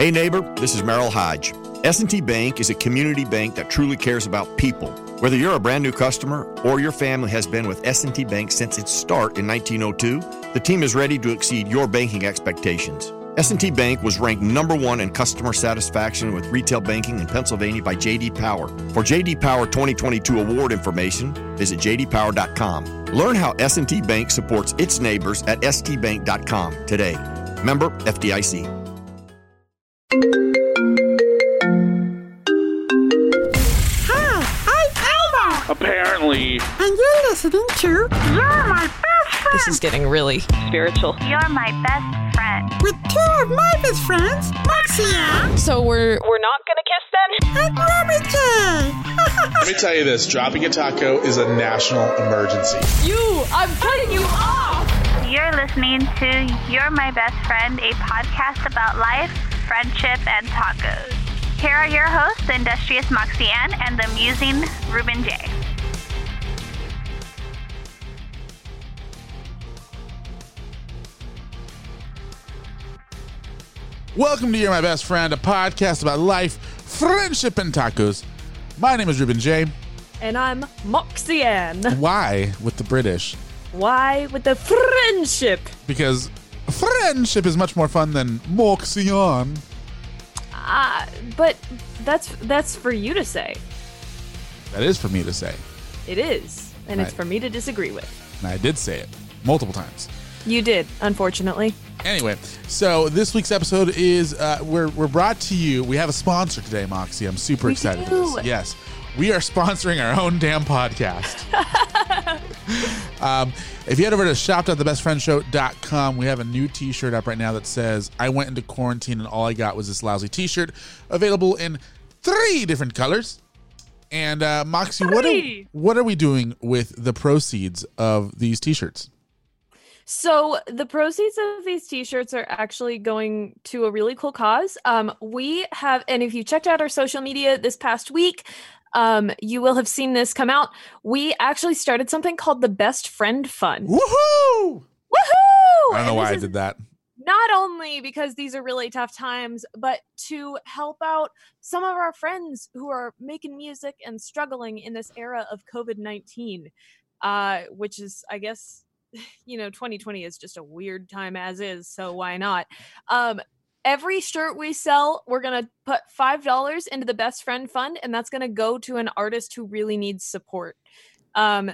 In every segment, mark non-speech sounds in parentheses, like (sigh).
Hey neighbor, this is Merril Hoge. S&T Bank is a community bank that truly cares about people. Whether you're a brand new customer or your family has been with S&T Bank since its start in 1902, the team is ready to exceed your banking expectations. S&T Bank was ranked number 1 in customer satisfaction with retail banking in Pennsylvania by JD Power. For JD Power 2022 award information, visit jdpower.com. Learn how S&T Bank supports its neighbors at stbank.com today. Member FDIC. Hi, I'm Elmo, Apparently, and you're listening to You're My Best Friend This is getting really spiritual. You're my best friend. with two of my best friends, Moxia So we're we're not gonna kiss then? and Ruby J. let me tell you this dropping a taco is a national emergency. You, I'm cutting you off. You're listening to You're My Best Friend, a podcast about life, friendship, and tacos. Here are your hosts, the industrious Moxie Ann and the amusing Ruben J. Welcome to You're My Best Friend, a podcast about life, friendship, and tacos. My name is Ruben J. And I'm Moxie Ann. Why with the British? Why with the friendship? Because friendship is much more fun than Moxion. Uh, but that's that's for you to say. That is for me to say. It is. And it's Right. for me to disagree with. And I did say it multiple times. You did, unfortunately. Anyway, so this week's episode is uh, we're we're brought to you. We have a sponsor today, Moxie. I'm super We excited. for do. this. Yes, we are sponsoring our own damn podcast. (laughs) um, if you head over to shop.thebestfriendshow.com, we have a new T-shirt up right now that says "I went into quarantine and all I got was this lousy T-shirt." Available in three different colors. And uh, Moxie, what are what are we doing with the proceeds of these T-shirts? So the proceeds of these t-shirts are actually going to a really cool cause. Um, we have, and if you checked out our social media this past week, um, you will have seen this come out. We actually started something called the Best Friend Fund. Woohoo! Woohoo! I don't know why I did that. not only because these are really tough times, but to help out some of our friends who are making music and struggling in this era of COVID 19, uh, which is, I guess, (laughs) you know, 2020 is just a weird time as is. So why not? Um, every shirt we sell, we're going to put $5 into the best friend fund, and that's going to go to an artist who really needs support. Um,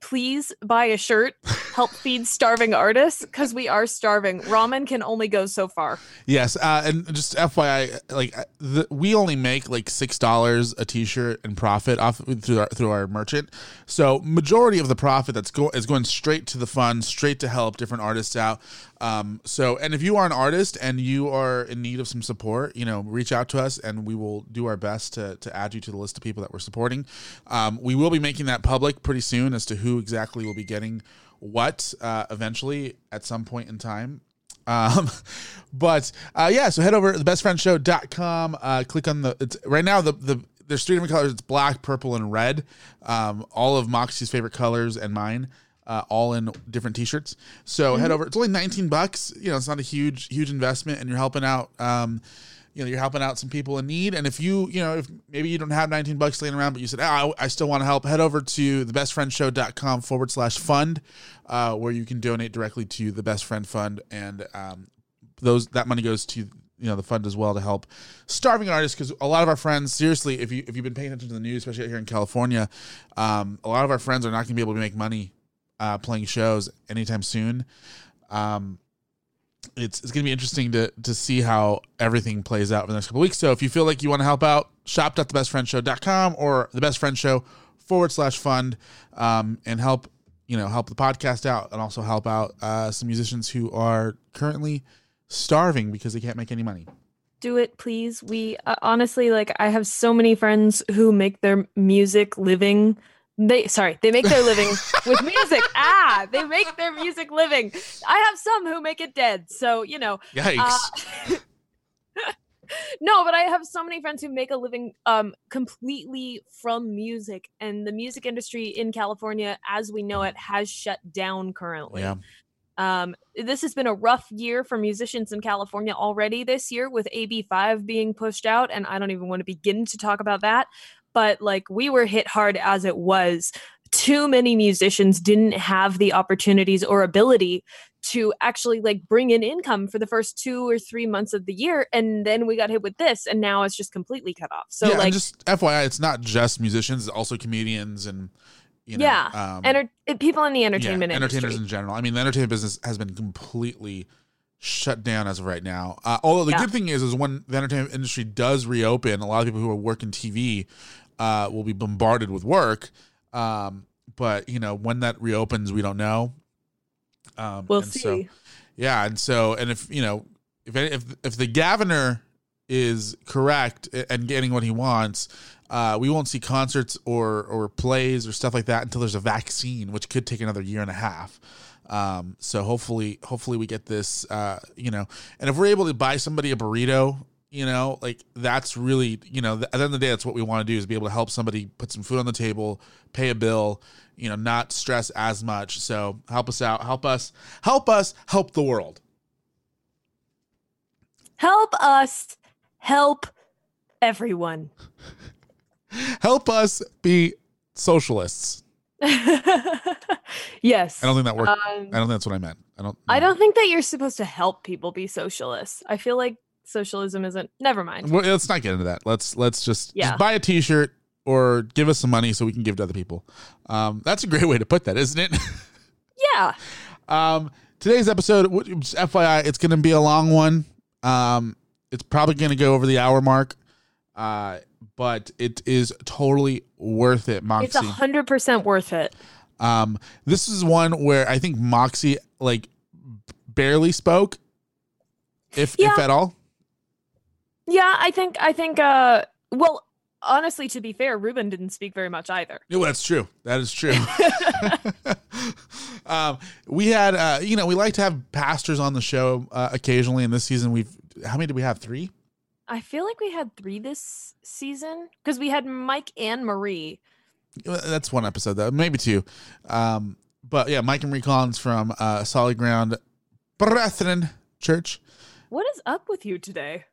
please buy a shirt help (laughs) feed starving artists because we are starving. Ramen can only go so far. Yes, uh, and just FYI, like uh, the, we only make like six dollars a T-shirt and profit off through our through our merchant. So majority of the profit that's go is going straight to the fund, straight to help different artists out. Um, so, and if you are an artist and you are in need of some support, you know, reach out to us and we will do our best to to add you to the list of people that we're supporting. Um, we will be making that public pretty soon as to who exactly will be getting what uh, eventually at some point in time. (laughs) Um, but uh, yeah, so head over to thebestfriendshow.com. Uh, click on the it's right now the the there's three different colors. It's black, purple, and red. Um, all of Moxie's favorite colors and mine. Uh, all in different t-shirts. So head over. It's only 19 bucks. You know, it's not a huge, huge investment, and you're helping out. Um, you know, you're helping out some people in need. And if you, you know, if maybe you don't have 19 bucks laying around, but you said, ah, I, I still want to help, head over to thebestfriendshow.com forward slash fund, uh, where you can donate directly to the Best Friend Fund. And um, those that money goes to you know the fund as well to help starving artists because a lot of our friends seriously if you if you've been paying attention to the news especially here in california um, a lot of our friends are not going to be able to make money uh, playing shows anytime soon um, it's, it's to be interesting to to see how everything plays out for the next couple weeks so if you feel like you want to help out shop.thebestfriendshow.com or the best friend show forward slash fund um, and help you know help the podcast out and also help out uh, some musicians who are currently starving because they can't make any money Do it, please. We uh, honestly like. I have so many friends who make their music living. They sorry, they make their living (laughs) with music. Ah, they make their music living. I have some who make it dead. So you know, yikes (laughs) no, but I have so many friends who make a living um completely from music and the music industry in California as we know it has shut down currently. yeah Um, this has been a rough year for musicians in California already this year with AB5 being pushed out. And I don't even want to begin to talk about that. But like we were hit hard as it was. Too many musicians didn't have the opportunities or ability to actually like bring in income for the first two or three months of the year. And then we got hit with this, and now it's just completely cut off. So, yeah, like, just FYI, it's not just musicians; it's also comedians and you know, yeah, um, enter- people in the entertainment yeah, entertainers industry. in general. I mean, the entertainment business has been completely shut down as of right now. Uh, although the Yeah. good thing is, is when the entertainment industry does reopen, a lot of people who are working TV uh, will be bombarded with work. Um, but you know, when that reopens, we don't know. Um, We'll and so- see. yeah, and so and if you know if if if the governor is correct and getting what he wants, uh, we won't see concerts or or plays or stuff like that until there's a vaccine, which could take another year and a half. Um, so hopefully, hopefully we get this. Uh, you know, and if we're able to buy somebody a burrito, you know, like that's really, you know, at the end of the day, that's what we want to do is be able to help somebody put some food on the table, pay a bill, you know, not stress as much. So help us out, help us, help us, help the world. Help us help everyone. (laughs) Help us be socialists. (laughs) yes. I don't think that worked. Um, I don't think that's what I meant. I don't. I don't think that you're supposed to help people be socialists. I feel like socialism isn't. Never mind. Well, let's not get into that. Let's let's just, Yeah. just buy a T-shirt or give us some money so we can give to other people. Um, that's a great way to put that, isn't it? (laughs) Yeah. um, today's episode, FYI, it's going to be a long one. Um, it's probably going to go over the hour mark, uh, but it is totally worth it, Moxie. It's a hundred percent worth it. Um, this is one where I think Moxie like barely spoke, if if at all. Yeah, I think. I think. Uh, well, honestly, to be fair, Ruben didn't speak very much either. No, that's true. That is true. (laughs) (laughs) um, we had, uh, you know, we like to have pastors on the show uh, occasionally. And this season, we've how many did we have? Three. I feel like we had three this season because we had Mike and Marie. That's one episode though, maybe two. Um, but yeah, Mike and Marie Collins from uh, Solid Ground Brethren Church. What is up with you today?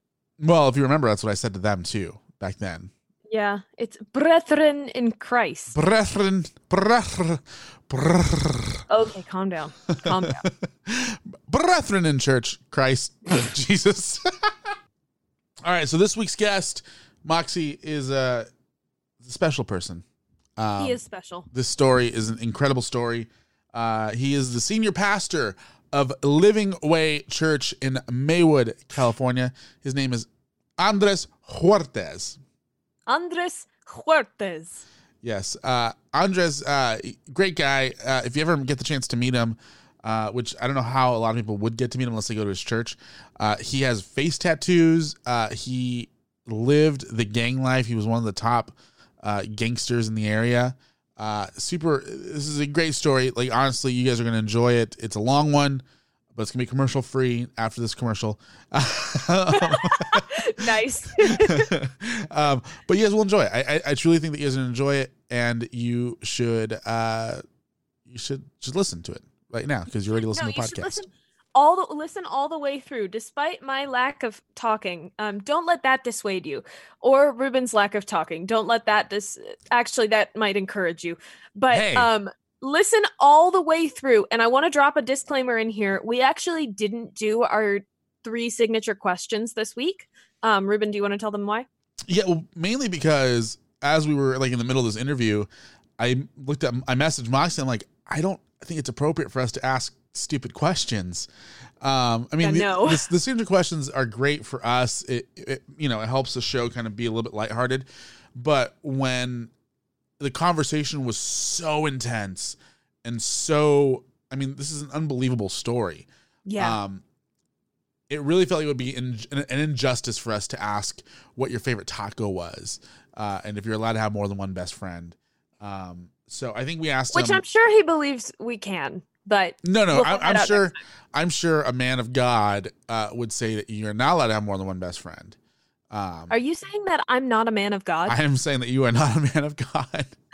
Well, if you remember, that's what I said to them too back then. Yeah, it's brethren in Christ. Brethren, brethren, brethren. Okay, calm down. Calm down. (laughs) brethren in church, Christ, (laughs) Jesus. (laughs) All right, so this week's guest, Moxie, is a special person. Um, he is special. This story is an incredible story. Uh, he is the senior pastor of Living Way Church in Maywood, California. His name is Andres Huertes. Andres Huertes. Yes. Uh, Andres, uh, great guy. Uh, if you ever get the chance to meet him, uh, which I don't know how a lot of people would get to meet him unless they go to his church, uh, he has face tattoos. Uh, he lived the gang life. He was one of the top uh, gangsters in the area. Uh, super. This is a great story. Like, honestly, you guys are going to enjoy it. It's a long one, but it's going to be commercial free after this commercial. (laughs) nice. (laughs) um, but you guys will enjoy it. I, I, I truly think that you guys will enjoy it, and you should uh, you should just listen to it right now because you're already listening no, to the podcast. listen all the listen all the way through. Despite my lack of talking, um, don't let that dissuade you, or Ruben's lack of talking. Don't let that dis. Actually, that might encourage you. But Hey. um, listen all the way through. And I want to drop a disclaimer in here. We actually didn't do our three signature questions this week. Um, Ruben, do you want to tell them why? Yeah, well, mainly because as we were like in the middle of this interview, I looked at I messaged Moxie. I'm like, I don't think it's appropriate for us to ask stupid questions. Um, I mean, Yeah, the, no. the, the signature questions are great for us. It, it you know it helps the show kind of be a little bit lighthearted, but when the conversation was so intense and so, I mean, this is an unbelievable story. Yeah. Um, it really felt like it would be in, an, injustice for us to ask what your favorite taco was, uh, and if you're allowed to have more than one best friend. Um, so I think we asked Which him. I'm sure he believes we can, but no, no, we'll I, i'm sure. I'm sure a man of God uh, would say that you're not allowed to have more than one best friend. Um, are you saying that I'm not a man of God? I am saying that you are not a man of God. (laughs)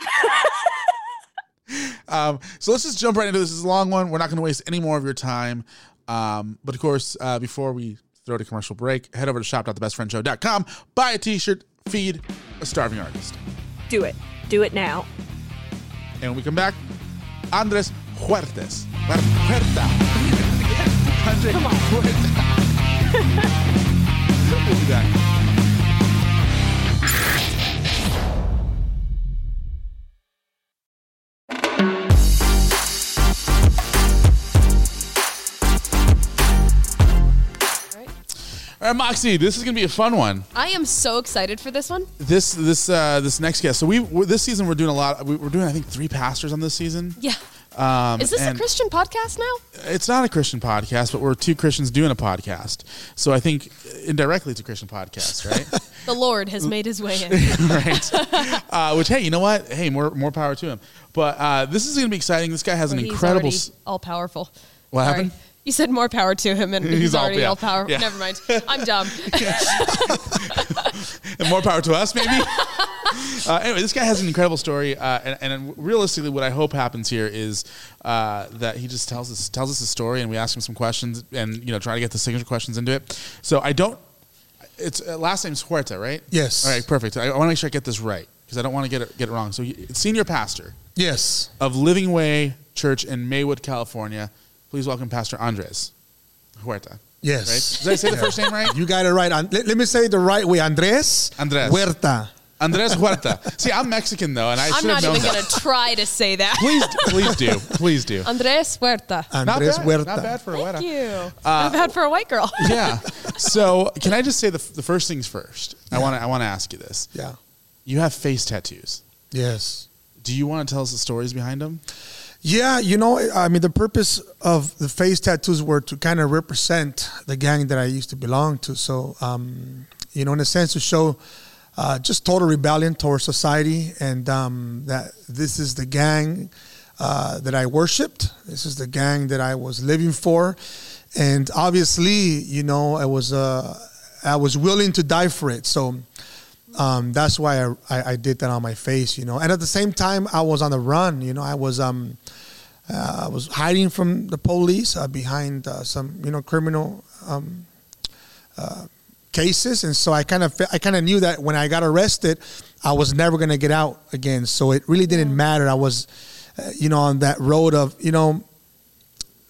(laughs) Um, so let's just jump right into this. This is a long one. We're not going to waste any more of your time. Um, but of course, uh, before we throw to commercial break, head over to shop.thebestfriendshow.com, buy a t-shirt, feed a starving artist. Do it. Do it now. And when we come back, Andres Huertas. Huerta. (laughs) Andre Come on. Huerta. we'll be back. All right, Moxie, this is gonna be a fun one. I am so excited for this one. This this uh, this next guest. So we this season we're doing a lot. we- We're doing I think three pastors on this season. Yeah. Um, Is this a Christian podcast now? It's not a Christian podcast, but we're two Christians doing a podcast. So I think indirectly it's a Christian podcast, (laughs) right? The Lord has made his way in. (laughs) right. Uh, which hey, you know what? Hey, more more power to him. But uh, this is gonna be exciting. This guy has an incredible. all powerful. What Sorry. happened? You said more power to him, and he's, He's all- already yeah. all power. Yeah. Never mind. I'm dumb. (laughs) and more power to us, maybe. (laughs) uh, anyway, this guy has an incredible story, uh, and, and realistically, what I hope happens here is uh, that he just tells us tells us a story, and we ask him some questions, and you know, try to get the signature questions into it. So I don't. It's uh, last name's Huerta, right? Yes. All right, perfect. I, I want to make sure I get this right because I don't want to get it get it wrong. So, you- senior pastor Yes. of Living Way Church in Maywood, California. Please welcome Pastor Andres Huerta. Yes. Right? Did I say the first name right? You got it right. Let, let me say it the right way. Andres. Andres. Huerta. Andres Huerta. (laughs) See, I'm Mexican though, and I I'm should not have known even going to try to say that. Please, please do, please do. Andres Huerta. Not Andres bad, Huerta. not bad for a Thank Huerta. you. Uh, not bad for a white girl. (laughs) Yeah. (laughs) So, can I just say the, the first things first? I want to I want to ask you this. Yeah. You have face tattoos. Yes. Do you want to tell us the stories behind them? Yeah, you know, I mean, the purpose of the face tattoos were to kind of represent the gang that I used to belong to. So, um, you know, in a sense, to show uh, just total rebellion towards society, and um, that this is the gang uh, that I worshipped. This is the gang that I was living for, and obviously, you know, I was uh, I was willing to die for it. So. Um, that's why I, I, I did that on my face, you know. And at the same time, I was on the run, you know. I was um, uh, I was hiding from the police uh, behind uh, some, you know, criminal um, uh, cases, and so I kind of I kind of knew that when I got arrested, I was never gonna get out again. So it really didn't matter. I was, uh, you know, on that road of you know,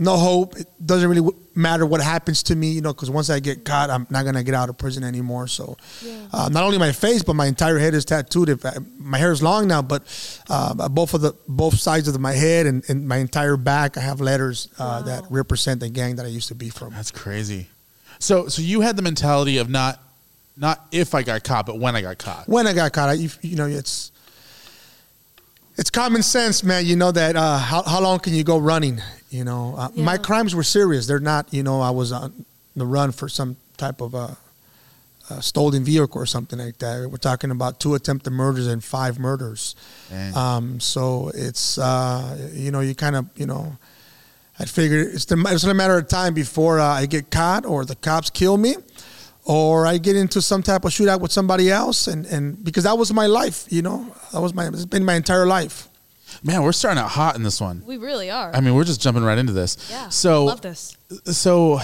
no hope. It doesn't really w- matter what happens to me, you know, because once I get caught, I'm not gonna get out of prison anymore. So, uh, not only my face, but my entire head is tattooed. If I, my hair is long now, but uh, both of the both sides of the, my head and, and my entire back, I have letters uh, that represent the gang that I used to be from. That's crazy. So, so you had the mentality of not, not if I got caught, but when I got caught. when I got caught, I, you, you know, it's it's common sense, man. You know that uh, how how long can you go running? You know, uh, my crimes were serious. They're not, you know, I was on the run for some type of a, a stolen vehicle or something like that. We're talking about two attempted murders and five murders. Dang. Um, so it's uh, you know, you kind of you know. I figured it's, the, it's a matter of time before uh, I get caught or the cops kill me or I get into some type of shootout with somebody else. And, and because that was my life, you know, that was my, it's been my entire life. Man, we're starting out hot in this one. We really are. I mean, we're just jumping right into this. yeah. So, love this. so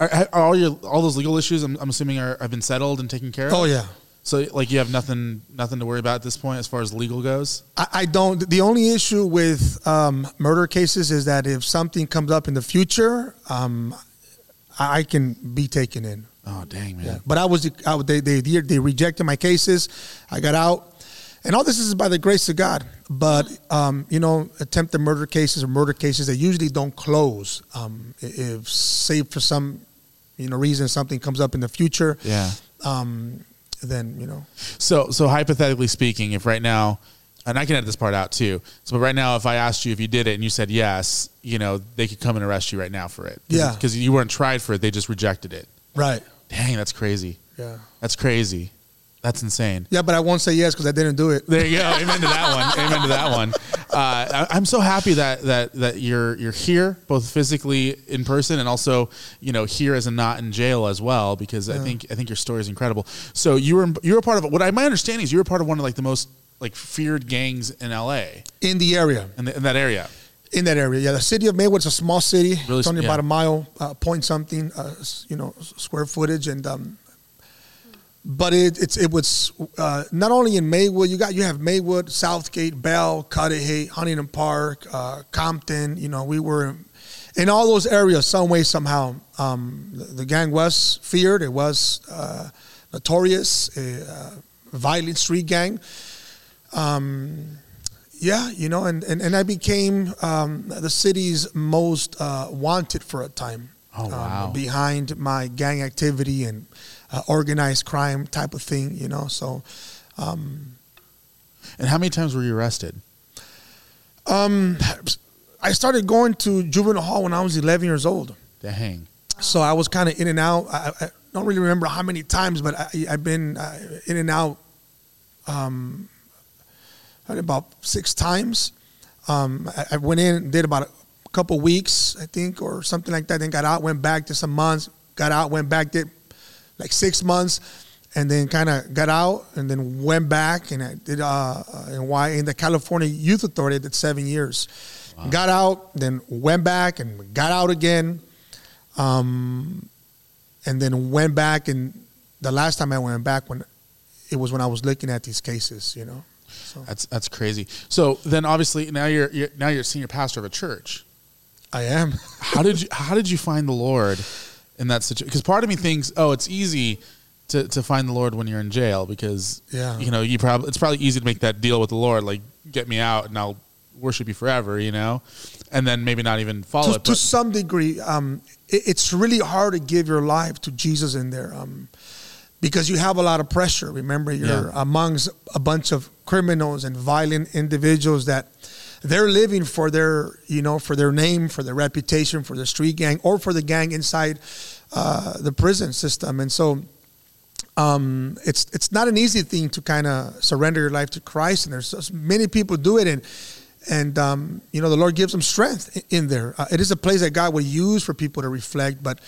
are, are all your all those legal issues? I'm, I'm assuming are have been settled and taken care of. Oh yeah. So, like, you have nothing nothing to worry about at this point as far as legal goes. I, I don't, the only issue with um, murder cases is that if something comes up in the future, um, I, I can be taken in. Oh, dang man. But I was, I, they, they, they rejected my cases. I got out. And all this is by the grace of God. But, um, you know, attempted murder cases or murder cases, they usually don't close. Um, if, say, for some, you know, reason something comes up in the future, Yeah. um, then, you know. So, so hypothetically speaking, if right now, and I can edit this part out too. So, right now, if I asked you if you did it and you said yes, you know, they could come and arrest you right now for it. Yeah. Because you weren't tried for it; they just rejected it. Right. Dang, that's crazy. Yeah. That's crazy. That's insane. Yeah, but I won't say yes because I didn't do it. There you go. Amen to that one. Amen to that one. Uh, I, I'm so happy that that that you're you're here, both physically in person and also you know here as a not in jail as well, because I think I think your story is incredible. So you were you were part of what I my understanding is you were part of one of like the most like feared gangs in L.A. in the area. in, the, in that area. in that area. Yeah, the city of Maywood's a small city. Really it's only s- about a mile, uh, point something, uh, you know, square footage, and um, but it it's it was uh, not only in Maywood. You got you have Maywood, South Gate, Bell, Cudahy, Huntington Park, uh, Compton. You know, we were in all those areas some way somehow. Um, the, the gang was feared. It was uh, notorious, a uh, violent street gang. Um, yeah, you know, and, and, and I became um, the city's most uh, wanted for a time. Oh, wow. Um, behind my gang activity and uh, organized crime type of thing, you know. So, um, And how many times were you arrested? um, I started going to juvenile hall when I was 11 years old. Dang. So I was kind of in and out. I, I don't really remember how many times, but I, I've been uh, in and out um, about six times. Um, I, I went in, and did about couple weeks, I think, or something like that. Then got out, went back to some months, got out, went back, did like six months, and then kind of got out, and then went back, and I did uh, in why in the California Youth Authority. I did seven years. Got out, then went back, and got out again um, and then went back and the last time I went back when it was when I was looking at these cases, you know. So That's that's crazy. So then, obviously, now you're, you're now you're a senior pastor of a church. I am. (laughs) How did you How did you find the Lord in that situation? Because part of me thinks, oh, it's easy to, to find the Lord when you're in jail because Yeah. you know you probably it's probably easy to make that deal with the Lord, like get me out and I'll worship you forever, you know, and then maybe not even follow to, it. to some degree, um, it, it's really hard to give your life to Jesus in there um, because you have a lot of pressure. Remember, you're Yeah. amongst a bunch of criminals and violent individuals that they're living for their, you know, for their name, for their reputation, for the street gang, or for the gang inside uh, the prison system. And so, um, it's it's not an easy thing to kind of surrender your life to Christ, and there's many people do it, and and um, you know the Lord gives them strength in there. Uh, it is a place that God will use for people to reflect, but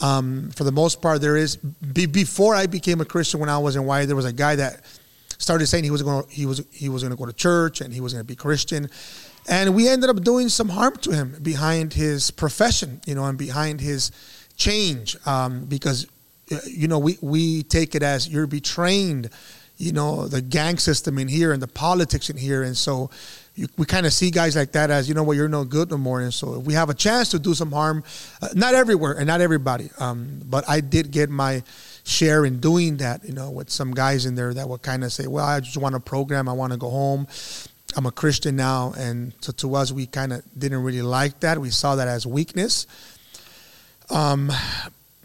um, for the most part, there is. Be, before I became a Christian, when I was in Hawaii, there was a guy that started saying he was going he was he was going to go to church and he was going to be Christian, and we ended up doing some harm to him behind his profession, you know, and behind his change, um, because uh, you know we we take it as you're betraying, you know, the gang system in here and the politics in here, and so. You, we kind of see guys like that as you know what? You're no good no more. And so if we have a chance to do some harm uh, not everywhere and not everybody um, but i did get my share in doing that you know with some guys in there that would kind of say well i just want a program i want to go home i'm a christian now and so to us we kind of didn't really like that we saw that as weakness um,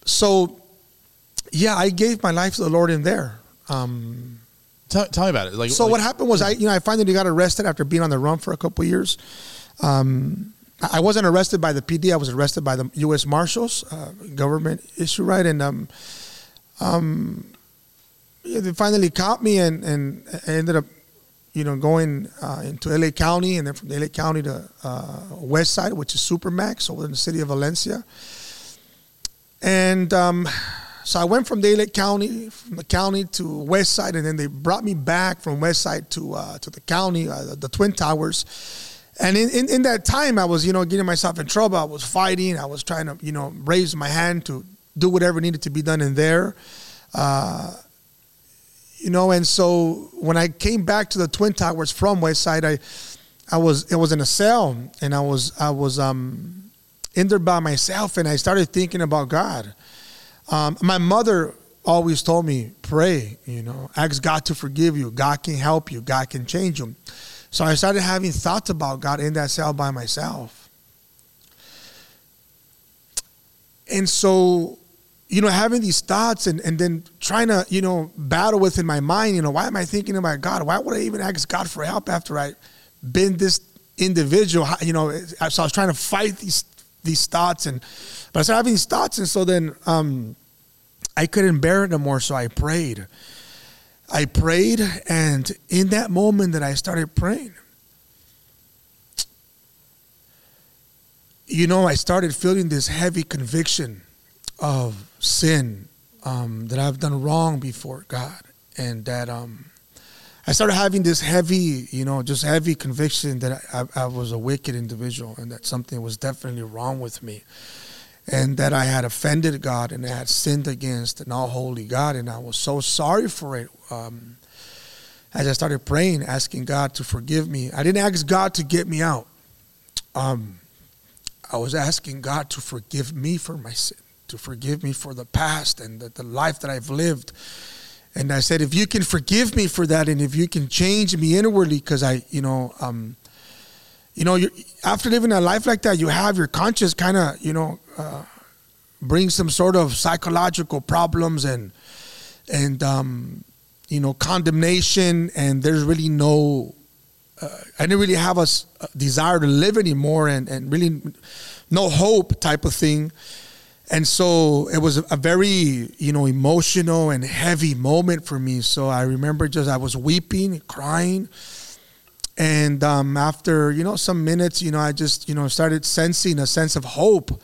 so yeah i gave my life to the lord in there um, tell, tell me about it. Like so like- what happened was I, you know, I finally got arrested after being on the run for a couple of years. Um, I I wasn't arrested by the PD. I was arrested by the U.S. Marshals, uh, government issue, right? And um, um, they finally caught me, and and I ended up, you know, going uh, into L.A. County, and then from L.A. County to uh, Wayside, which is Supermax, over in the city of Valencia. And um, so I went from Daylight County, from the county to Wayside, and then they brought me back from Wayside to uh, to the county, uh, the, the Twin Towers. And in, in, in that time, I was you know getting myself in trouble. I was fighting. I was trying to you know raise my hand to do whatever needed to be done in there. Uh, you know, and so when I came back to the Twin Towers from Wayside, I I was it was in a cell, and I was I was um, in there by myself, and I started thinking about God. Um, my mother always told me, pray, you know, ask God to forgive you. God can help you. God can change you. So I started having thoughts about God in that cell by myself. And so, you know, having these thoughts and, and then trying to, you know, battle within my mind, you know, why am I thinking about God? Why would I even ask God for help after I've been this individual? You know, so I was trying to fight these these thoughts and but I started having these thoughts and so then um I couldn't bear it no more, so I prayed. I prayed, and in that moment that I started praying, you know, I started feeling this heavy conviction of sin um, that I've done wrong before God, and that um, I started having this heavy, you know, just heavy conviction that I, I, was a wicked individual and that something was definitely wrong with me and that I had offended God and I had sinned against an all holy God, and I was so sorry for it. Um, as I started praying, asking God to forgive me, I didn't ask God to get me out. Um, I was asking God to forgive me for my sin, to forgive me for the past and the, the life that I've lived. And I said, if you can forgive me for that, and if you can change me inwardly, because I, you know, um, you know, after living a life like that, you have your conscience kind of, you know, uh, bring some sort of psychological problems and and um, you know condemnation, and there's really no. Uh, I didn't really have a, a, desire to live anymore, and and really no hope type of thing. And so it was a very, you know, emotional and heavy moment for me. So I remember just I was weeping, crying, and um, after you know some minutes, you know, I just you know started sensing a sense of hope,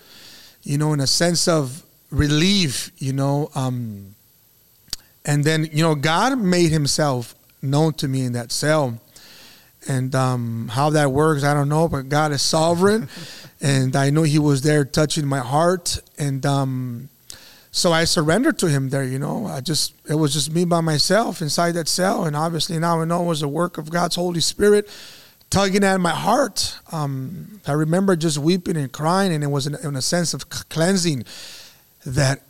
you know, in a sense of relief, you know. Um, and then you know God made Himself known to me in that cell, and um, how that works, I don't know, but God is sovereign, (laughs) and I know He was there touching my heart, and um, so I surrendered to him there, you know. I just it was just me by myself inside that cell, and obviously now I know it was a work of God's Holy Spirit tugging at my heart. Um, I remember just weeping and crying, and it was in, in a sense of cleansing that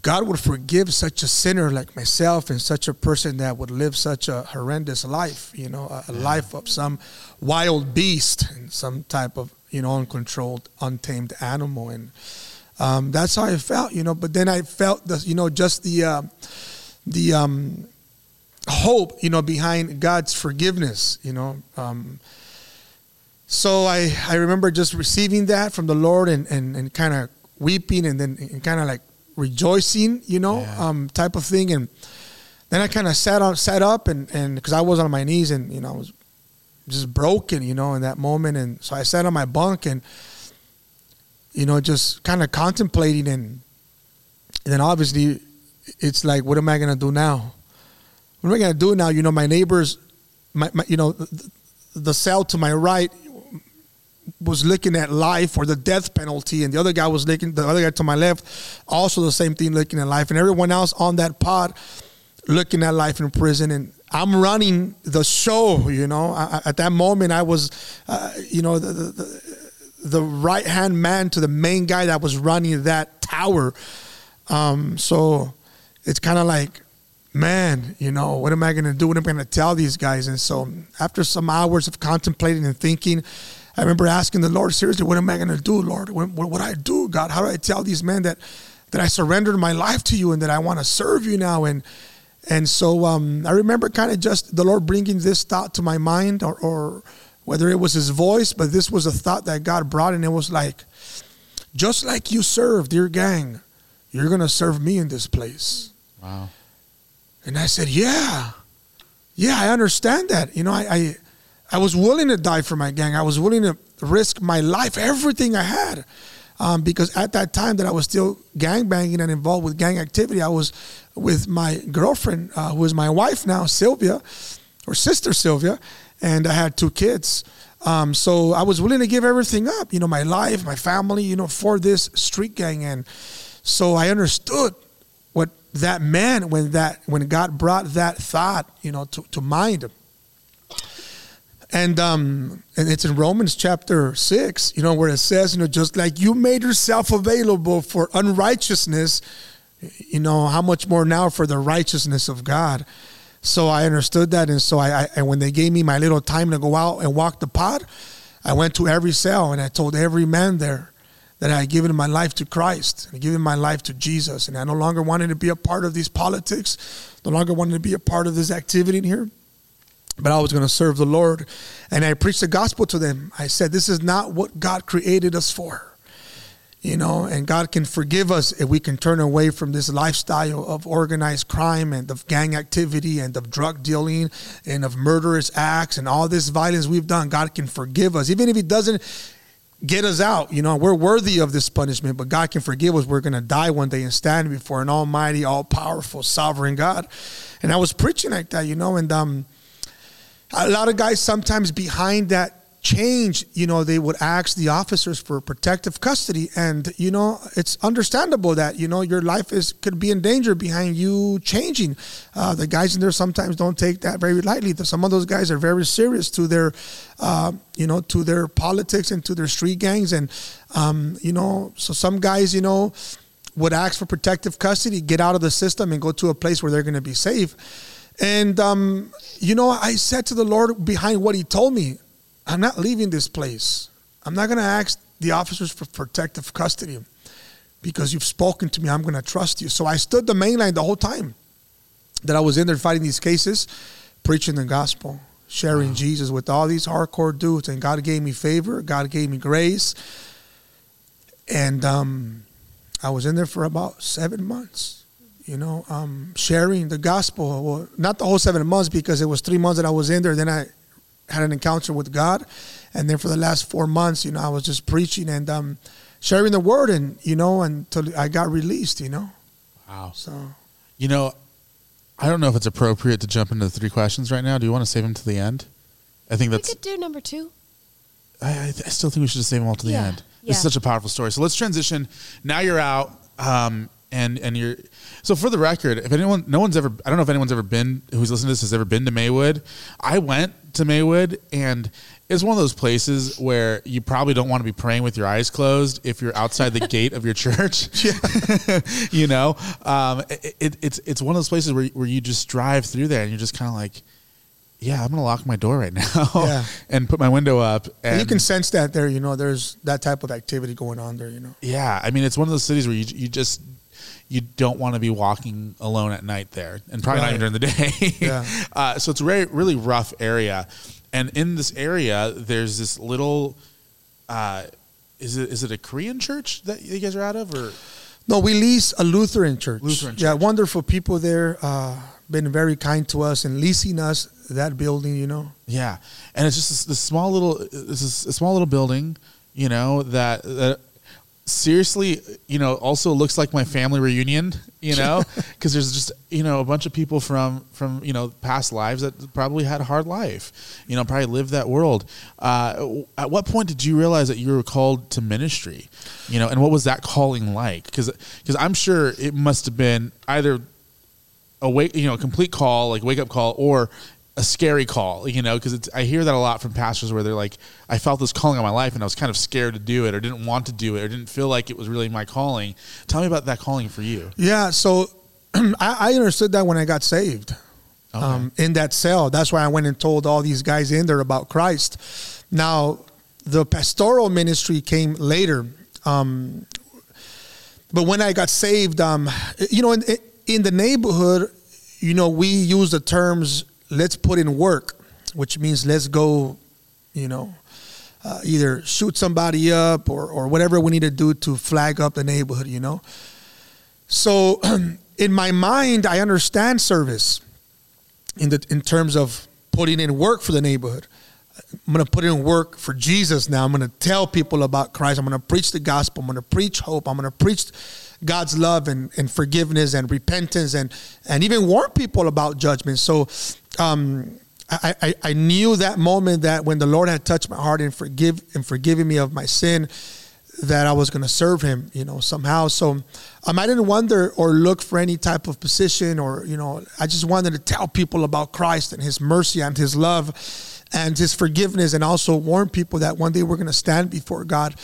God would forgive such a sinner like myself and such a person that would live such a horrendous life, you know, a, a life of some wild beast and some type of, you know, uncontrolled, untamed animal. And um, that's how I felt, you know. But then I felt the, you know, just the uh, the um, hope, you know, behind God's forgiveness, you know. Um, so I I remember just receiving that from the Lord and and, and kind of weeping and then kind of like rejoicing, you know, yeah. um, type of thing. And then I kind of sat on sat up and and because I was on my knees and you know I was just broken, you know, in that moment. And so I sat on my bunk and you know, just kind of contemplating and, and then obviously it's like, what am I gonna do now? What am I gonna do now? You know, my neighbors, my, my you know, the, the cell to my right was looking at life or the death penalty, and the other guy was looking, the other guy to my left, also the same thing, looking at life, and everyone else on that pod looking at life in prison, and I'm running the show. You know, I, at that moment, I was, uh, you know, the, the, the right hand man to the main guy that was running that tower. Um, so it's kind of like, man, you know, what am I going to do? What am I going to tell these guys? And so after some hours of contemplating and thinking, I remember asking the Lord, seriously, what am I going to do, Lord? What, what, what I do, God? How do I tell these men that, that I surrendered my life to you and that I want to serve you now? And, and so um, I remember kind of just the Lord bringing this thought to my mind or, or whether it was his voice, but this was a thought that God brought, and it was like, just like you served your gang, you're going to serve me in this place. Wow. And I said, yeah, yeah, I understand that. You know, I, I, I was willing to die for my gang. I was willing to risk my life, everything I had. Um, because at that time that I was still gang banging and involved with gang activity, I was with my girlfriend, uh, who is my wife now, Sylvia, or sister Sylvia, and I had two kids. Um, so I was willing to give everything up, you know, my life, my family, you know, for this street gang. And so I understood what that meant when that when God brought that thought, you know, to, to mind. And um, and it's in Romans chapter six, you know, where it says, you know, just like you made yourself available for unrighteousness, you know, how much more now for the righteousness of God. So I understood that, and so I, I, and when they gave me my little time to go out and walk the pod, I went to every cell and I told every man there that I had given my life to Christ and given my life to Jesus, and I no longer wanted to be a part of these politics, no longer wanted to be a part of this activity in here, but I was going to serve the Lord, and I preached the gospel to them. I said, "This is not what God created us for." you know, and God can forgive us if we can turn away from this lifestyle of organized crime and of gang activity and of drug dealing and of murderous acts and all this violence we've done. God can forgive us, even if He doesn't get us out. You know, we're worthy of this punishment, but God can forgive us. We're going to die one day and stand before an almighty, all powerful, sovereign God. And I was preaching like that, you know, and um, a lot of guys sometimes behind that change, you know, they would ask the officers for protective custody. And, you know, it's understandable that, you know, your life is could be in danger behind you changing. Uh, the guys in there sometimes don't take that very lightly. Some of those guys are very serious to their, uh, you know, to their politics and to their street gangs. And, um, you know, so some guys, you know, would ask for protective custody, get out of the system and go to a place where they're going to be safe. And, um, you know, I said to the Lord behind what he told me, I'm not leaving this place. I'm not going to ask the officers for protective custody because you've spoken to me. I'm going to trust you. So I stood the main line the whole time that I was in there fighting these cases, preaching the gospel, sharing wow. Jesus with all these hardcore dudes. And God gave me favor, God gave me grace. And um, I was in there for about seven months, you know, um, sharing the gospel. Well, not the whole seven months because it was three months that I was in there. Then I had an encounter with God, and then for the last four months, you know, I was just preaching and um, sharing the word, and you know, until I got released, you know. Wow. So, you know, I don't know if it's appropriate to jump into the three questions right now. Do you want to save them to the end? I think that's. We could do number two. I, I, I still think we should just save them all to the yeah. end. Yeah. This such a powerful story. So let's transition. Now you're out. Um, and and you're so for the record if anyone no one's ever i don't know if anyone's ever been who's listening to this has ever been to maywood i went to maywood and it's one of those places where you probably don't want to be praying with your eyes closed if you're outside the (laughs) gate of your church (laughs) you know um, it, it, it's it's one of those places where, where you just drive through there and you're just kind of like yeah, I'm gonna lock my door right (laughs) now yeah. and put my window up. And, and, you can sense that there, you know, there's that type of activity going on there, you know. Yeah, I mean, it's one of those cities where you you just you don't want to be walking alone at night there, and probably right. not even during the day. (laughs) Yeah. (laughs) uh, so it's a very really rough area, and in this area, there's this little. Uh, is it is it a Korean church that you guys are out of, or? No, we lease a Lutheran church. Lutheran church. Yeah, wonderful people there. Uh, been very kind to us and leasing us that building. You know. Yeah, and it's just this, this small little, this is a small little building. You know that that seriously, you know, also looks like my family reunion, you know, (laughs) because there's just, you know, a bunch of people from, from, you know, past lives that probably had a hard life, you know, probably lived that world. Uh, at what point did you realize that you were called to ministry, you know, and what was that calling like? Because, because I'm sure it must have been either a wake, you know, a complete call, like wake up call, or a scary call, you know, because I hear that a lot from pastors where they're like, I felt this calling on my life and I was kind of scared to do it or didn't want to do it or didn't feel like it was really my calling. Tell me about that calling for you. Yeah. So (clears throat) I, I, understood that when I got saved okay. um, in that cell. That's why I went and told all these guys in there about Christ. Now, the pastoral ministry came later. Um, but when I got saved, um, you know, in, in the neighborhood, you know, we use the terms let's put in work, which means let's go, you know, uh, either shoot somebody up or, or whatever we need to do to flag up the neighborhood, you know. So (clears throat) in my mind, I understand service in the in terms of putting in work for the neighborhood. I'm going to put in work for Jesus now. I'm going to tell people about Christ. I'm going to preach the gospel. I'm going to preach hope. I'm going to preach God's love and, and forgiveness and repentance and, and even warn people about judgment. So um, I, I, I knew that moment that when the Lord had touched my heart and forgive and forgiving me of my sin, that I was going to serve Him, you know, somehow. So um, I didn't wonder or look for any type of position, or you know, I just wanted to tell people about Christ and His mercy and His love and His forgiveness, and also warn people that one day we're going to stand before God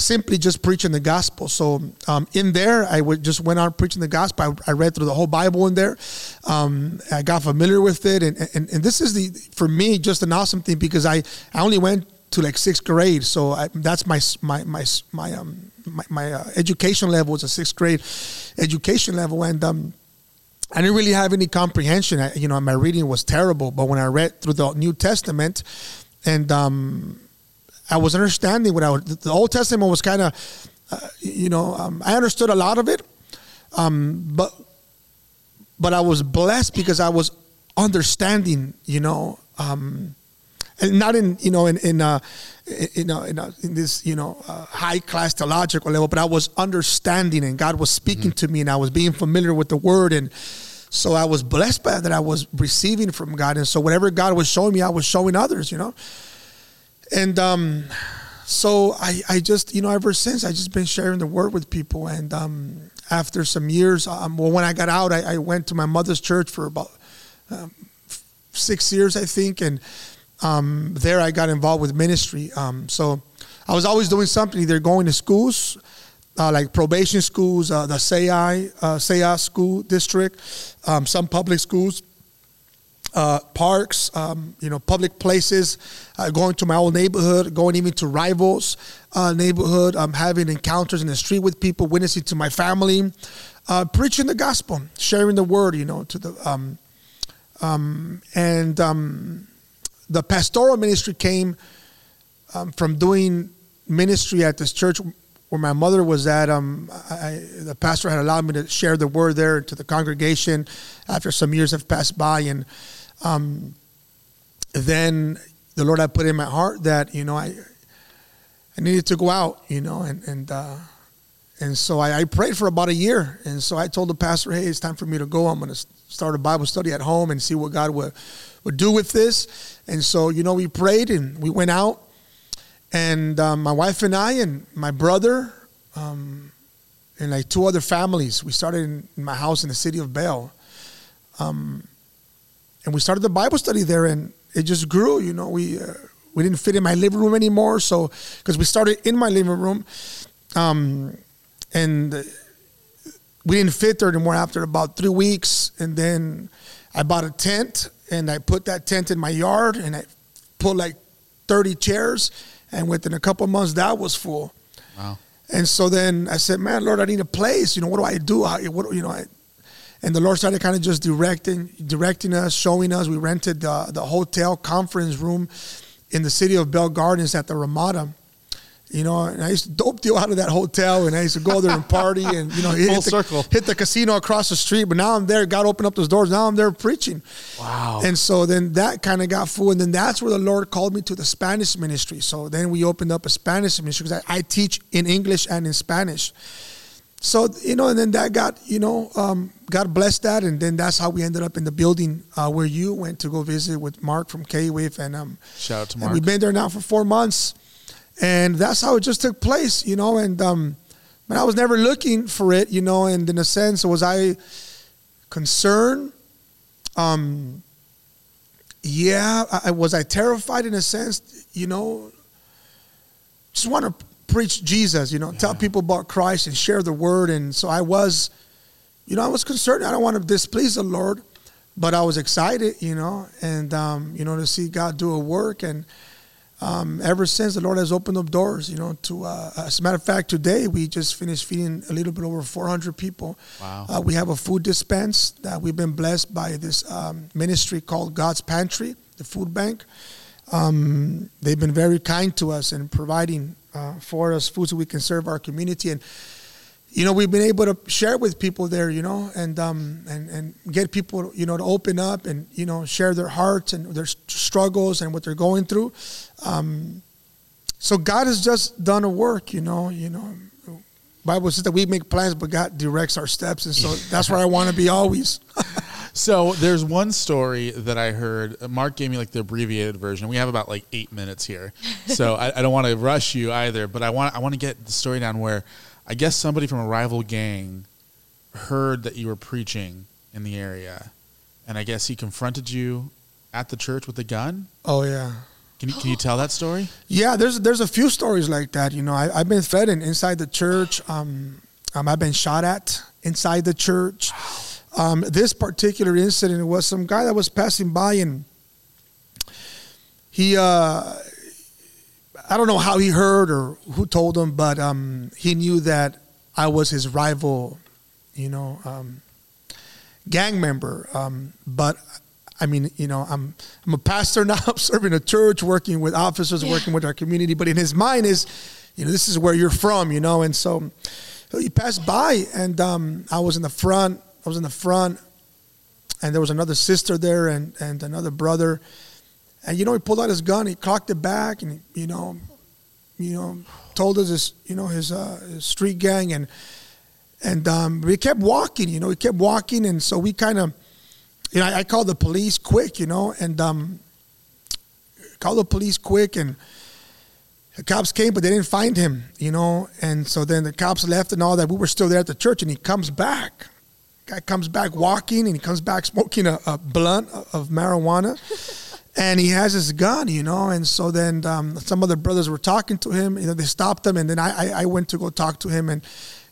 simply just preaching the gospel. So um, in there, I would just went on preaching the gospel. I, I read through the whole Bible in there. Um, I got familiar with it, and, and and this is the for me just an awesome thing because I I only went to like sixth grade, so I, that's my my my my um my, my uh, education level was a sixth grade education level, and um. I didn't really have any comprehension. I, you know, my reading was terrible. But when I read through the New Testament, and um, I was understanding what I was. The Old Testament was kind of, uh, you know, um, I understood a lot of it, um, but but I was blessed because I was understanding, you know, um, and not in you know in in uh, in, uh, in, uh, in this you know uh, high class theological level, but I was understanding, and God was speaking to me, and I was being familiar with the Word, and so I was blessed by that. I was receiving from God, and so whatever God was showing me, I was showing others, you know, and um, so I I just you know ever since I just been sharing the Word with people, and um, after some years, um, well, when I got out, I, I went to my mother's church for about um, six years, I think, and um, there I got involved with ministry. Um, so I was always doing something, either going to schools, uh, like probation schools, uh, the SEI, uh, SEI school district, um, some public schools, uh, parks, um, you know, public places, uh, going to my old neighborhood, going even to rivals' uh, neighborhood, um, having encounters in the street with people, witnessing to my family, uh, preaching the gospel, sharing the word, you know, to the um, um, and um, the pastoral ministry came um, from doing ministry at this church where my mother was at. Um, I, the pastor had allowed me to share the word there to the congregation after some years have passed by, and um, then the Lord had put in my heart that you know I I needed to go out, you know, and and uh, and so I, I, prayed for about a year, and so I told the pastor, "Hey, it's time for me to go. I'm going to start a Bible study at home and see what God would would do with this." And so, you know, we prayed and we went out, and um, my wife and I and my brother um, and like two other families, we started in, my house in the city of Bell, um, and we started the Bible study there, and it just grew. You know, we. Uh, we didn't fit in my living room anymore, so because we started in my living room, um, and we didn't fit there anymore after about three weeks. And then I bought a tent and I put that tent in my yard and I put like 30 chairs. And within a couple months, that was full. Wow. And so then I said, man, Lord, I need a place. You know, what do I do? How, what, you know, I, and the Lord started kind of just directing, directing us, showing us. We rented the, the hotel conference room in the city of Bell Gardens at the Ramada you know, and I used to dope deal out of that hotel, and I used to go there and party, and you know, (laughs) hit, Full the, circle. hit the casino across the street. But now I'm there. God opened up those doors. Now I'm there preaching. Wow. And so then that kind of got full, and then that's where the Lord called me to the Spanish ministry. So then we opened up a Spanish ministry because I, I, teach in English and in Spanish. So you know, and then that got you know, um, God blessed that, and then that's how we ended up in the building uh, where you went to go visit with Mark from K Wave, and um, shout out to and Mark. we've been there now for four months and that's how it just took place, you know. And um, but I was never looking for it, you know. And in a sense, was I concerned? Um, yeah, I, was I terrified in a sense, you know. Just want to preach Jesus, you know, yeah. tell people about Christ and share the word. And so I was, you know, I was concerned. I don't want to displease the Lord, but I was excited, you know, and um, you know to see God do a work and um, ever since the Lord has opened up doors, you know, to, uh, as a matter of fact, today we just finished feeding a little bit over 400 people. Wow. Uh, we have a food dispense that we've been blessed by this um, ministry called God's Pantry, the food bank. Um, they've been very kind to us in providing uh, for us food so we can serve our community. And you know, we've been able to share with people there, you know, and um, and and get people, you know, to open up and you know share their hearts and their struggles and what they're going through. Um, so God has just done a work, you know, you know. Bible says that we make plans, but God directs our steps, and so (laughs) that's where I want to be always. (laughs) so there's one story that I heard. Mark gave me like the abbreviated version. We have about like eight minutes here, so I, I don't want to rush you either. But I want I want to get the story down where I guess somebody from a rival gang heard that you were preaching in the area, and I guess he confronted you at the church with a gun. Oh yeah. Can you, can you tell that story? Yeah, there's there's a few stories like that. You know, I, have been threatened inside the church. Um, um, I've been shot at inside the church. Um, this particular incident was some guy that was passing by and he uh, I don't know how he heard or who told him, but um, he knew that I was his rival, you know, um, gang member. Um, but I mean, you know, I'm I'm a pastor now. (laughs) I'm serving a church, working with officers, yeah. working with our community. But in his mind is, you know, this is where you're from, you know. And so he passed by, and um, I was in the front. I was in the front, and there was another sister there, and and another brother And you know, he pulled out his gun, he cocked it back, and you know, you know, told us his, you know, his, uh, his street gang, and and um, we kept walking. You know, we kept walking, and so we kind of, you know, I, I, called the police quick. You know, and um, called the police quick, and the cops came, but they didn't find him. You know, and so then the cops left and all that. We were still there at the church, and he comes back. Guy comes back walking, and he comes back smoking a, a blunt of marijuana and he has his gun, you know. And so then um, some other brothers were talking to him. You know, they stopped him, and then I, I, I, went to go talk to him, and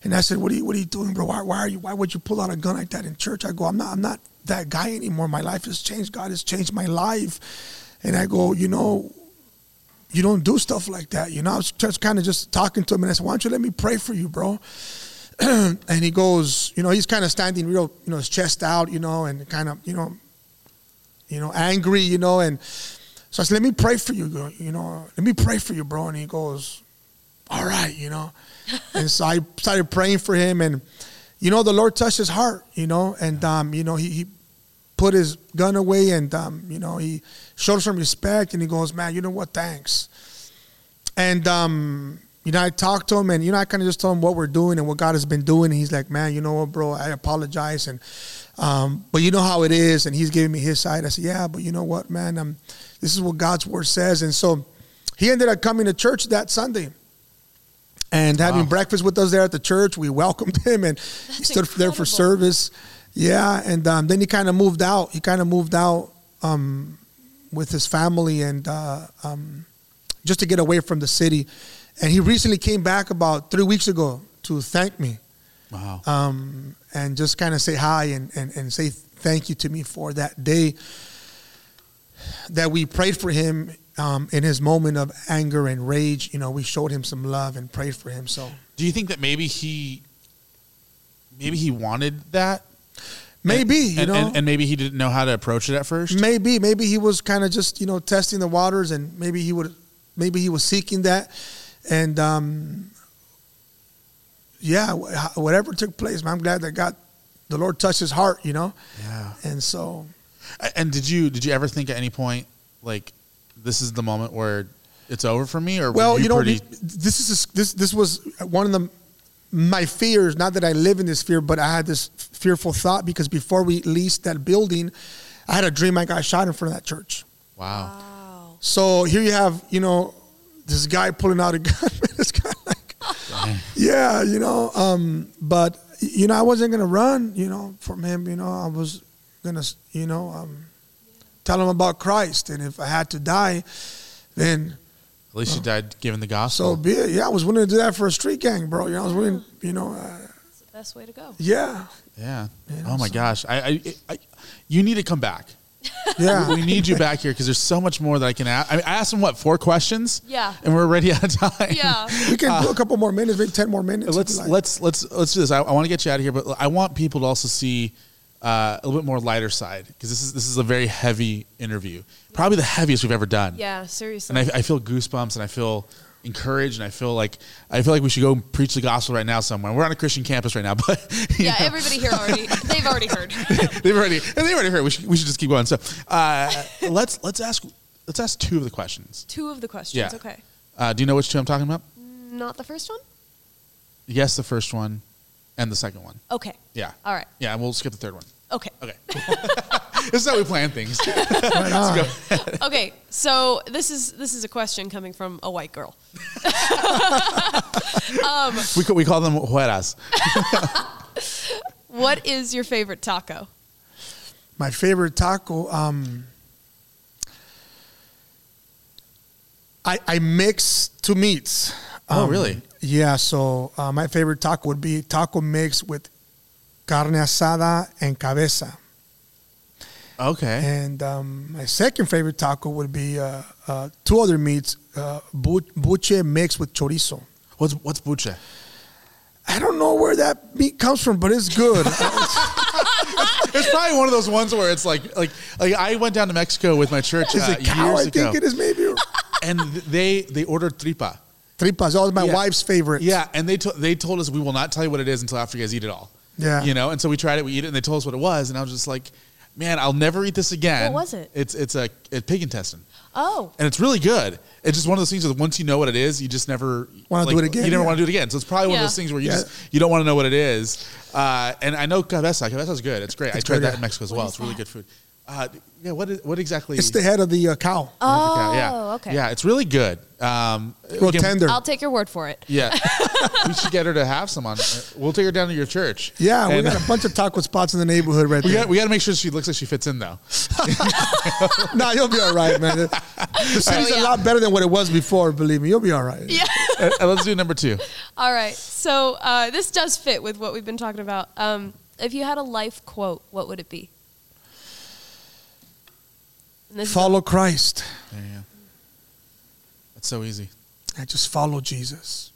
and I said, "What are you What are you doing, bro? Why, why are you Why would you pull out a gun like that in church?" I go, "I'm not I'm not that guy anymore. My life has changed. God has changed my life." And I go, you know, you don't do stuff like that. You know, I was just kind of just talking to him, and I said, "Why don't you let me pray for you, bro?" And he goes, you know, he's kind of standing real, you know, his chest out, you know, and kind of, you know, you know, angry, you know, and so I said, let me pray for you, you know, let me pray for you, bro. And he goes, all right, you know. and so I started praying for him, and you know, the Lord touched his heart, you know, and um, you know, he, he put his gun away, and um, you know, he showed some respect, and he goes, man, you know what, thanks. And um, you know, I talked to him, and you know, I kind of just told him what we're doing and what God has been doing. And he's like, man, you know what, bro, I apologize, and um, but you know how it is, and he's giving me his side. I said, yeah, but you know what, man, um, this is what God's word says, and so he ended up coming to church that Sunday and having wow. breakfast with us there at the church. We welcomed (laughs) him, and That's he stood incredible. there for service. Yeah, and um, then he kind of moved out. He kind of moved out um, with his family and uh, um, just to get away from the city. And he recently came back about three weeks ago to thank me. Wow. Um, and just kind of say hi and, and, and say thank you to me for that day that we prayed for him um, in his moment of anger and rage. You know, we showed him some love and prayed for him. So, do you think that maybe he, maybe he wanted that? Maybe and, you know, and, and, maybe he didn't know how to approach it at first. Maybe, maybe he was kind of just you know testing the waters, and maybe he would, maybe he was seeking that, and um, yeah, whatever took place, man, I'm glad that God, the Lord touched his heart, you know. Yeah. And so. And did you did you ever think at any point like this is the moment where it's over for me, or well, you, you, know, pretty... this is this this was one of the my fears. Not that I live in this fear, but I had this fearful thought because before we leased that building, I had a dream I got shot in front of that church. Wow. wow. So here you have, you know, this guy pulling out a gun. (laughs) this guy like, yeah, you know. Um, but you know, I wasn't gonna run, you know, from him. You know, I was gonna, you know, um, tell him about Christ, and if I had to die, then. At least you died giving the gospel. So be it. Yeah, I was willing to do that for a street gang, bro. You know, I was willing. You know. Uh, it's the best way to go. Yeah. Yeah. You know, oh my so. gosh, I, I, I, you need to come back. Yeah, we need you back here because there's so much more that I can ask. I, mean, I asked him what four questions. Yeah, and we're already (laughs) out of time. Yeah, we can uh, do a couple more minutes, maybe ten more minutes. Let's like. let's let's let's do this. I, I want to get you out of here, but I want people to also see uh, a little bit more lighter side because this is this is a very heavy interview, probably the heaviest we've ever done. Yeah, seriously. And I, I feel goosebumps, and I feel encouraged and I feel like I feel like we should go preach the gospel right now somewhere. We're on a Christian campus right now, (laughs) but yeah, know. everybody here already (laughs) they've already heard. (laughs) they've already and they've already heard. We should we should just keep going. So uh, let's let's ask let's ask two of the questions. Two of the questions. Yeah. Okay. Uh, do you know which two I'm talking about? Not the first one. Yes, the first one, and the second one. Okay. Yeah. All right. Yeah, and we'll skip the third one. Okay. Okay. This is how we plan things. (laughs) okay, so this is this is a question coming from a white girl. (laughs) um, we call, we call them hueras. (laughs) what is your favorite taco? My favorite taco. Um, I I mix two meats. Oh, um, really? Yeah. So uh, my favorite taco would be taco mix with carne asada and cabeza. Okay. And um, my second favorite taco would be uh, uh, two other meats, uh, buche mixed with chorizo. What's what's buche? I don't know where that meat comes from, but it's good. (laughs) it's probably one of those ones where it's like like like I went down to Mexico with my church is uh, it cow? years I ago, think it is maybe. and they they ordered tripa. Tripa is always my Yeah. wife's favorite. Yeah, and they to, they told us we will not tell you what it is until after you guys eat it all. Yeah. You know, and so we tried it, we eat it, and they told us what it was, and I was just like, Man, I'll never eat this again. What was it? It's it's a, a pig intestine, Oh, and it's really good. It's just one of those things that once you know what it is, you just never Wanna do it again, You never yeah. want to do it again. So it's probably one of those things where you Yeah. just you don't want to know what it is. Uh, and I know cabeza. Cabeza is good. It's great. I tried good, that in Mexico as well. It's really good food. Uh, yeah. What is, what exactly? It's the head of the uh, cow. oh, yeah. okay. Yeah, it's really good. Um, Real again, tender. I'll take your word for it. Yeah, (laughs) we should get her to have some on. We'll take her down to your church. yeah, we got a bunch of taco spots in the neighborhood right we there. got we got to make sure she looks like she fits in though. (laughs) nah, you'll be all right, man. (laughs) The city's Oh, yeah. a lot better than what it was before. Believe me, you'll be all right. Yeah. Uh, uh, let's do number two. All right. So uh, this does fit with what we've been talking about. Um, if you had a life quote, what would it be? And this is a- Follow Christ. There you go. That's so easy. And just follow Jesus.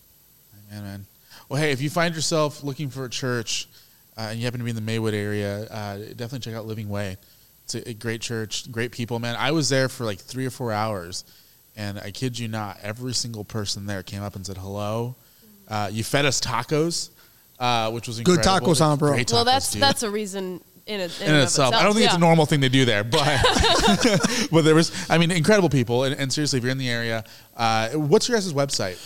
Man, man. Well, hey, if you find yourself looking for a church uh, and you happen to be in the Maywood area, uh, definitely check out Living Way. It's a, a great church, great people, man. I was there for like three or four hours, and I kid you not, every single person there came up and said hello. Uh, you fed us tacos, uh, which was Good tacos, huh, bro? Great well, that's dude. that's a reason in, a, in, in and of itself. I don't think it's a normal thing they do there, but (laughs) (laughs) but there was, I mean, incredible people. And, and seriously, if you're in the area, uh, what's your guys' website?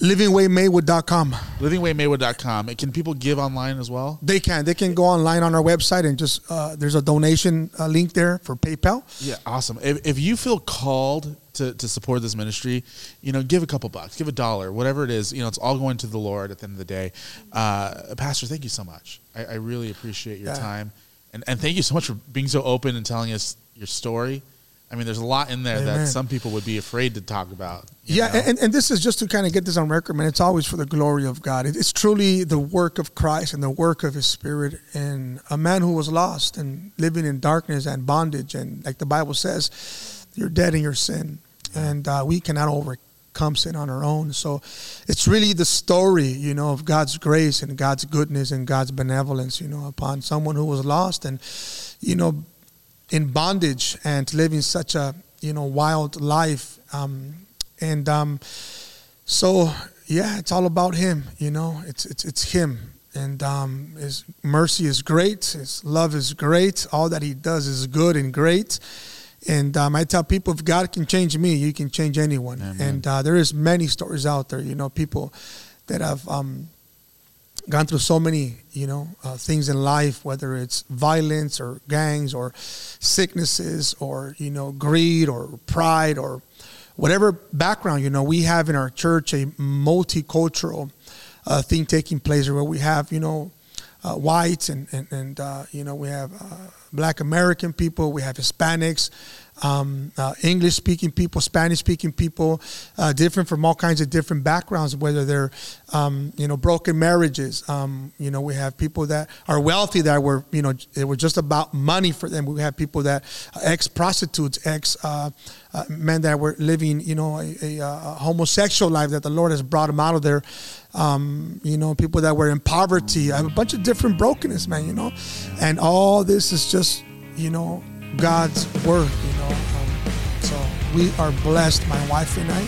LivingWayMaywood.com. livingwaymaywood.com. And Can people give online as well? They can. They can go online on our website and just uh, there's a donation uh, link there for PayPal. Yeah, awesome. If, if you feel called to, to support this ministry, you know, give a couple bucks, give a dollar, whatever it is. You know, it's all going to the Lord at the end of the day. Uh, Pastor, thank you so much. I, I really appreciate your Yeah. time, and and thank you so much for being so open and telling us your story. I mean, there's a lot in there that some people would be afraid to talk about. Yeah, know? and, and this is just to kind of get this on record, man. It's always for the glory of God. It- It's truly the work of Christ and the work of His Spirit. And a man who was lost and living in darkness and bondage, and like the Bible says, you're dead in your sin, and uh, we cannot overcome in on our own. So, it's really the story, you know, of God's grace and God's goodness and God's benevolence, you know, upon someone who was lost and, you know, in bondage and living such a you know wild life. Um, and um, so yeah it's all about him you know it's it's it's him. And um, his mercy is great his love is great all that he does is good and great and um, I tell people if God can change me you can change anyone. And uh, there is many stories out there you know people that have um, gone through so many, you know, uh, things in life, whether it's violence or gangs or sicknesses or you know greed or pride or whatever background you know we have in our church a multicultural uh, thing taking place where we have you know uh, whites and and, and uh, you know we have uh, black American people, we have Hispanics, um, uh, English speaking people, Spanish speaking people, uh, different from all kinds of different backgrounds, whether they're um, you know broken marriages. Um, you know we have people that are wealthy that were you know it was just about money for them. We have people that ex prostitutes, ex uh, uh, men that were living you know a, a, a homosexual life that the Lord has brought them out of there. Um, you know, people that were in poverty. I have a bunch of different brokenness, man. You know, and all this is just you know God's work. You know, um, so we are blessed. My wife and I.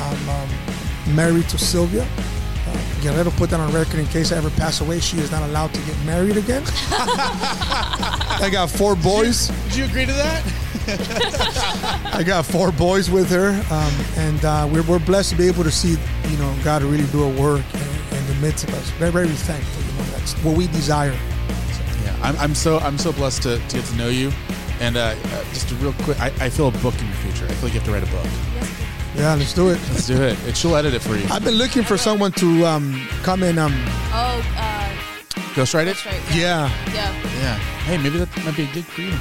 I'm um, married to Sylvia. Uh, Guerrero put that on record in case I ever pass away. She is not allowed to get married again. (laughs) I got four boys. Did you agree to that? (laughs) I got four boys with her, um, and uh, we're, we're blessed to be able to see, you know, God really do a work in, in the midst of us. Very, very thankful. You know, that's what we desire. Yeah, I'm, I'm so I'm so blessed to, to get to know you, and uh, uh, just a real quick, I, I feel a book in your future. I feel like you have to write a book. Yeah, let's do it. Let's do it. And she'll edit it for you. I've been looking for someone to um, come and um, Oh, uh, Ghostwrite it. that's right. yeah. Yeah. Yeah. Hey, maybe that might be a gig for you.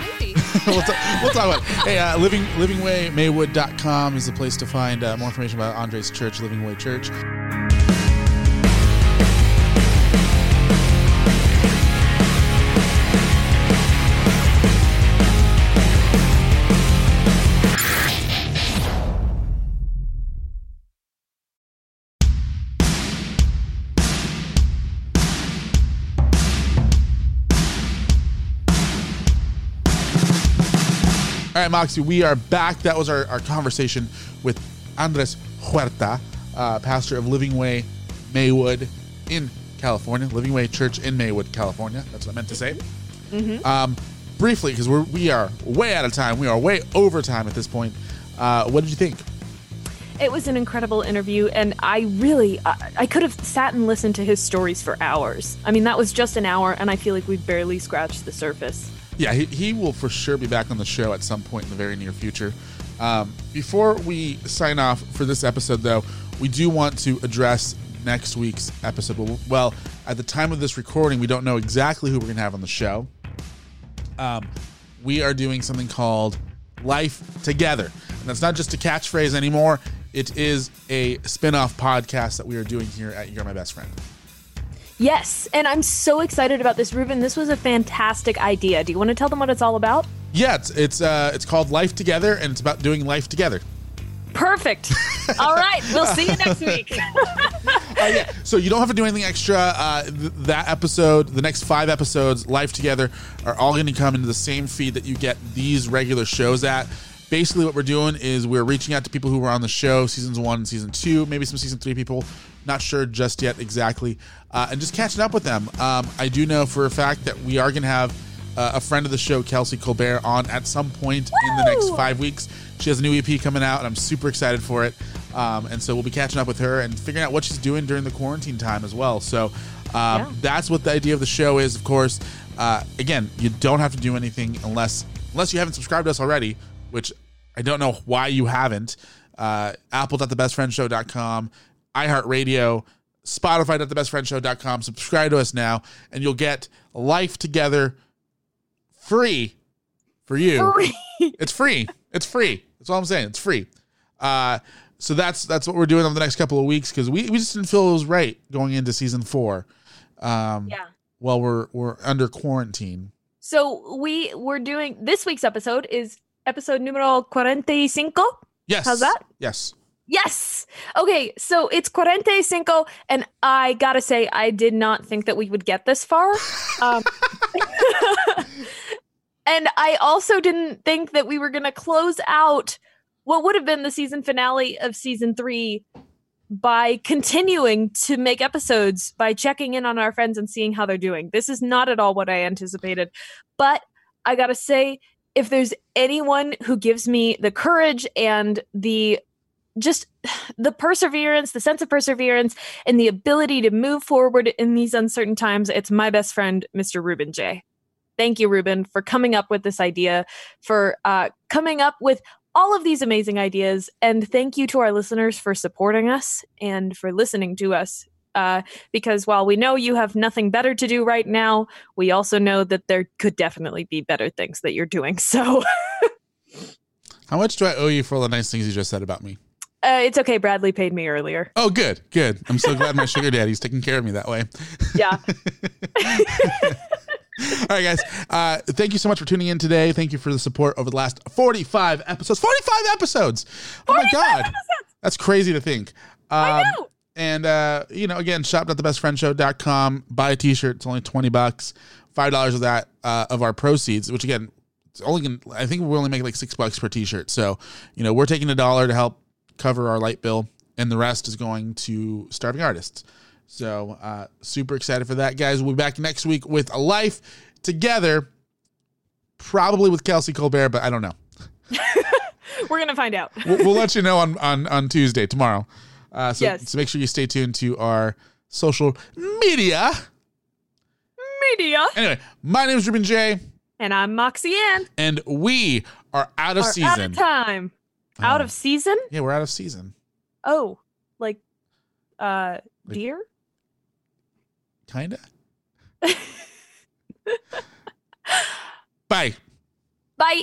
Maybe. (laughs) we'll, talk, we'll talk about it. Hey, uh, living livingwaymaywood.com is the place to find uh, more information about Andre's church, Living Way Church. Right, Moxie, we are back. That was our, our conversation with Andres Huerta, uh, pastor of Living Way Maywood in California, Living Way Church in Maywood, California. That's what I meant to say. Um, briefly, because we're we are way out of time. We are way over time at this point. Uh, what did you think? It was an incredible interview, and I really, I, I could have sat and listened to his stories for hours. I mean, that was just an hour, and I feel like we've barely scratched the surface. Yeah, he, he will for sure be back on the show at some point in the very near future. Um, before we sign off for this episode, though, we do want to address next week's episode. Well, at the time of this recording, we don't know exactly who we're going to have on the show. Um, we are doing something called Life Together. And that's not just a catchphrase anymore, it is a spin off podcast that we are doing here at You're My Best Friend. Yes, and I'm so excited about this, Ruben. This was a fantastic idea. Do you want to tell them what it's all about? Yeah, it's it's, uh, it's called Life Together, and it's about doing life together. Perfect. (laughs) all right, we'll see you next week. (laughs) Uh, yeah. So you don't have to do anything extra. Uh, th- that episode, the next five episodes, Life Together, are all going to come into the same feed that you get these regular shows at. Basically, what we're doing is we're reaching out to people who were on the show, seasons one and season two, maybe some season three people. Not sure just yet exactly, uh, and just catching up with them. Um, I do know for a fact that we are going to have uh, a friend of the show, Kelsey Colbert, on at some point in the next five weeks. She has a new EP coming out, and I'm super excited for it. Um, and so we'll be catching up with her and figuring out what she's doing during the quarantine time as well. So um, that's what the idea of the show is. Of course, uh, again, you don't have to do anything unless unless you haven't subscribed to us already, which I don't know why you haven't. Uh, Apple.thebestfriendshow.com, iHeartRadio, Spotify.thebestfriendshow.com. Subscribe to us now, and you'll get Life Together free for you. Free. It's free. It's free. That's all I'm saying. It's free. Uh, so that's that's what we're doing over the next couple of weeks because we, we just didn't feel it was right going into season four. Um, Yeah. Well, we're we're under quarantine. So we we're doing this week's episode is episode numero 45. Yes. How's that? Yes. Yes. Okay, so it's 45 and I got to say I did not think that we would get this far. Um, (laughs) and I also didn't think that we were to close out what would have been the season finale of season 3 by continuing to make episodes by checking in on our friends and seeing how they're doing. This is not at all what I anticipated. But I got to say if there's anyone who gives me the courage and the just (sighs) the perseverance, the sense of perseverance, and the ability to move forward in these uncertain times, it's my best friend, Mr. Ruben J. Thank you, Ruben, for coming up with this idea, for uh, coming up with all of these amazing ideas. And thank you to our listeners for supporting us and for listening to us. Uh, because while we know you have nothing better to do right now, we also know that there could definitely be better things that you're doing. So (laughs) How much do I owe you for all the nice things you just said about me? Uh, it's okay. Bradley paid me earlier. Oh, good, good. I'm so glad my sugar daddy's taking care of me that way. (laughs) Yeah. (laughs) All right, guys. Uh, thank you so much for tuning in today. Thank you for the support over the last 45 episodes. 45 episodes. Oh my God. That's crazy to think. Um, I know. And, uh, you know, again, shop.thebestfriendshow.com. Buy a t shirt. It's only 20 bucks. $5 of that, uh, of our proceeds, which again, it's only gonna, I think we're only making like six bucks per t shirt. So, you know, we're taking a dollar to help cover our light bill, and the rest is going to starving artists. So, uh, super excited for that, guys. We'll be back next week with a life together, probably with Kelsey Colbert, but I don't know. (laughs) We're to find out. (laughs) We'll, we'll let you know on, on, on Tuesday, tomorrow. Uh, so, Yes. so make sure you stay tuned to our social media. Media. Anyway, my name is Ruben J, And I'm Moxie Ann. and we are out of Are season. Out of time. Out Oh. of season? Yeah, we're out of season. Oh, like uh deer? Kinda. (laughs) Bye. Bye.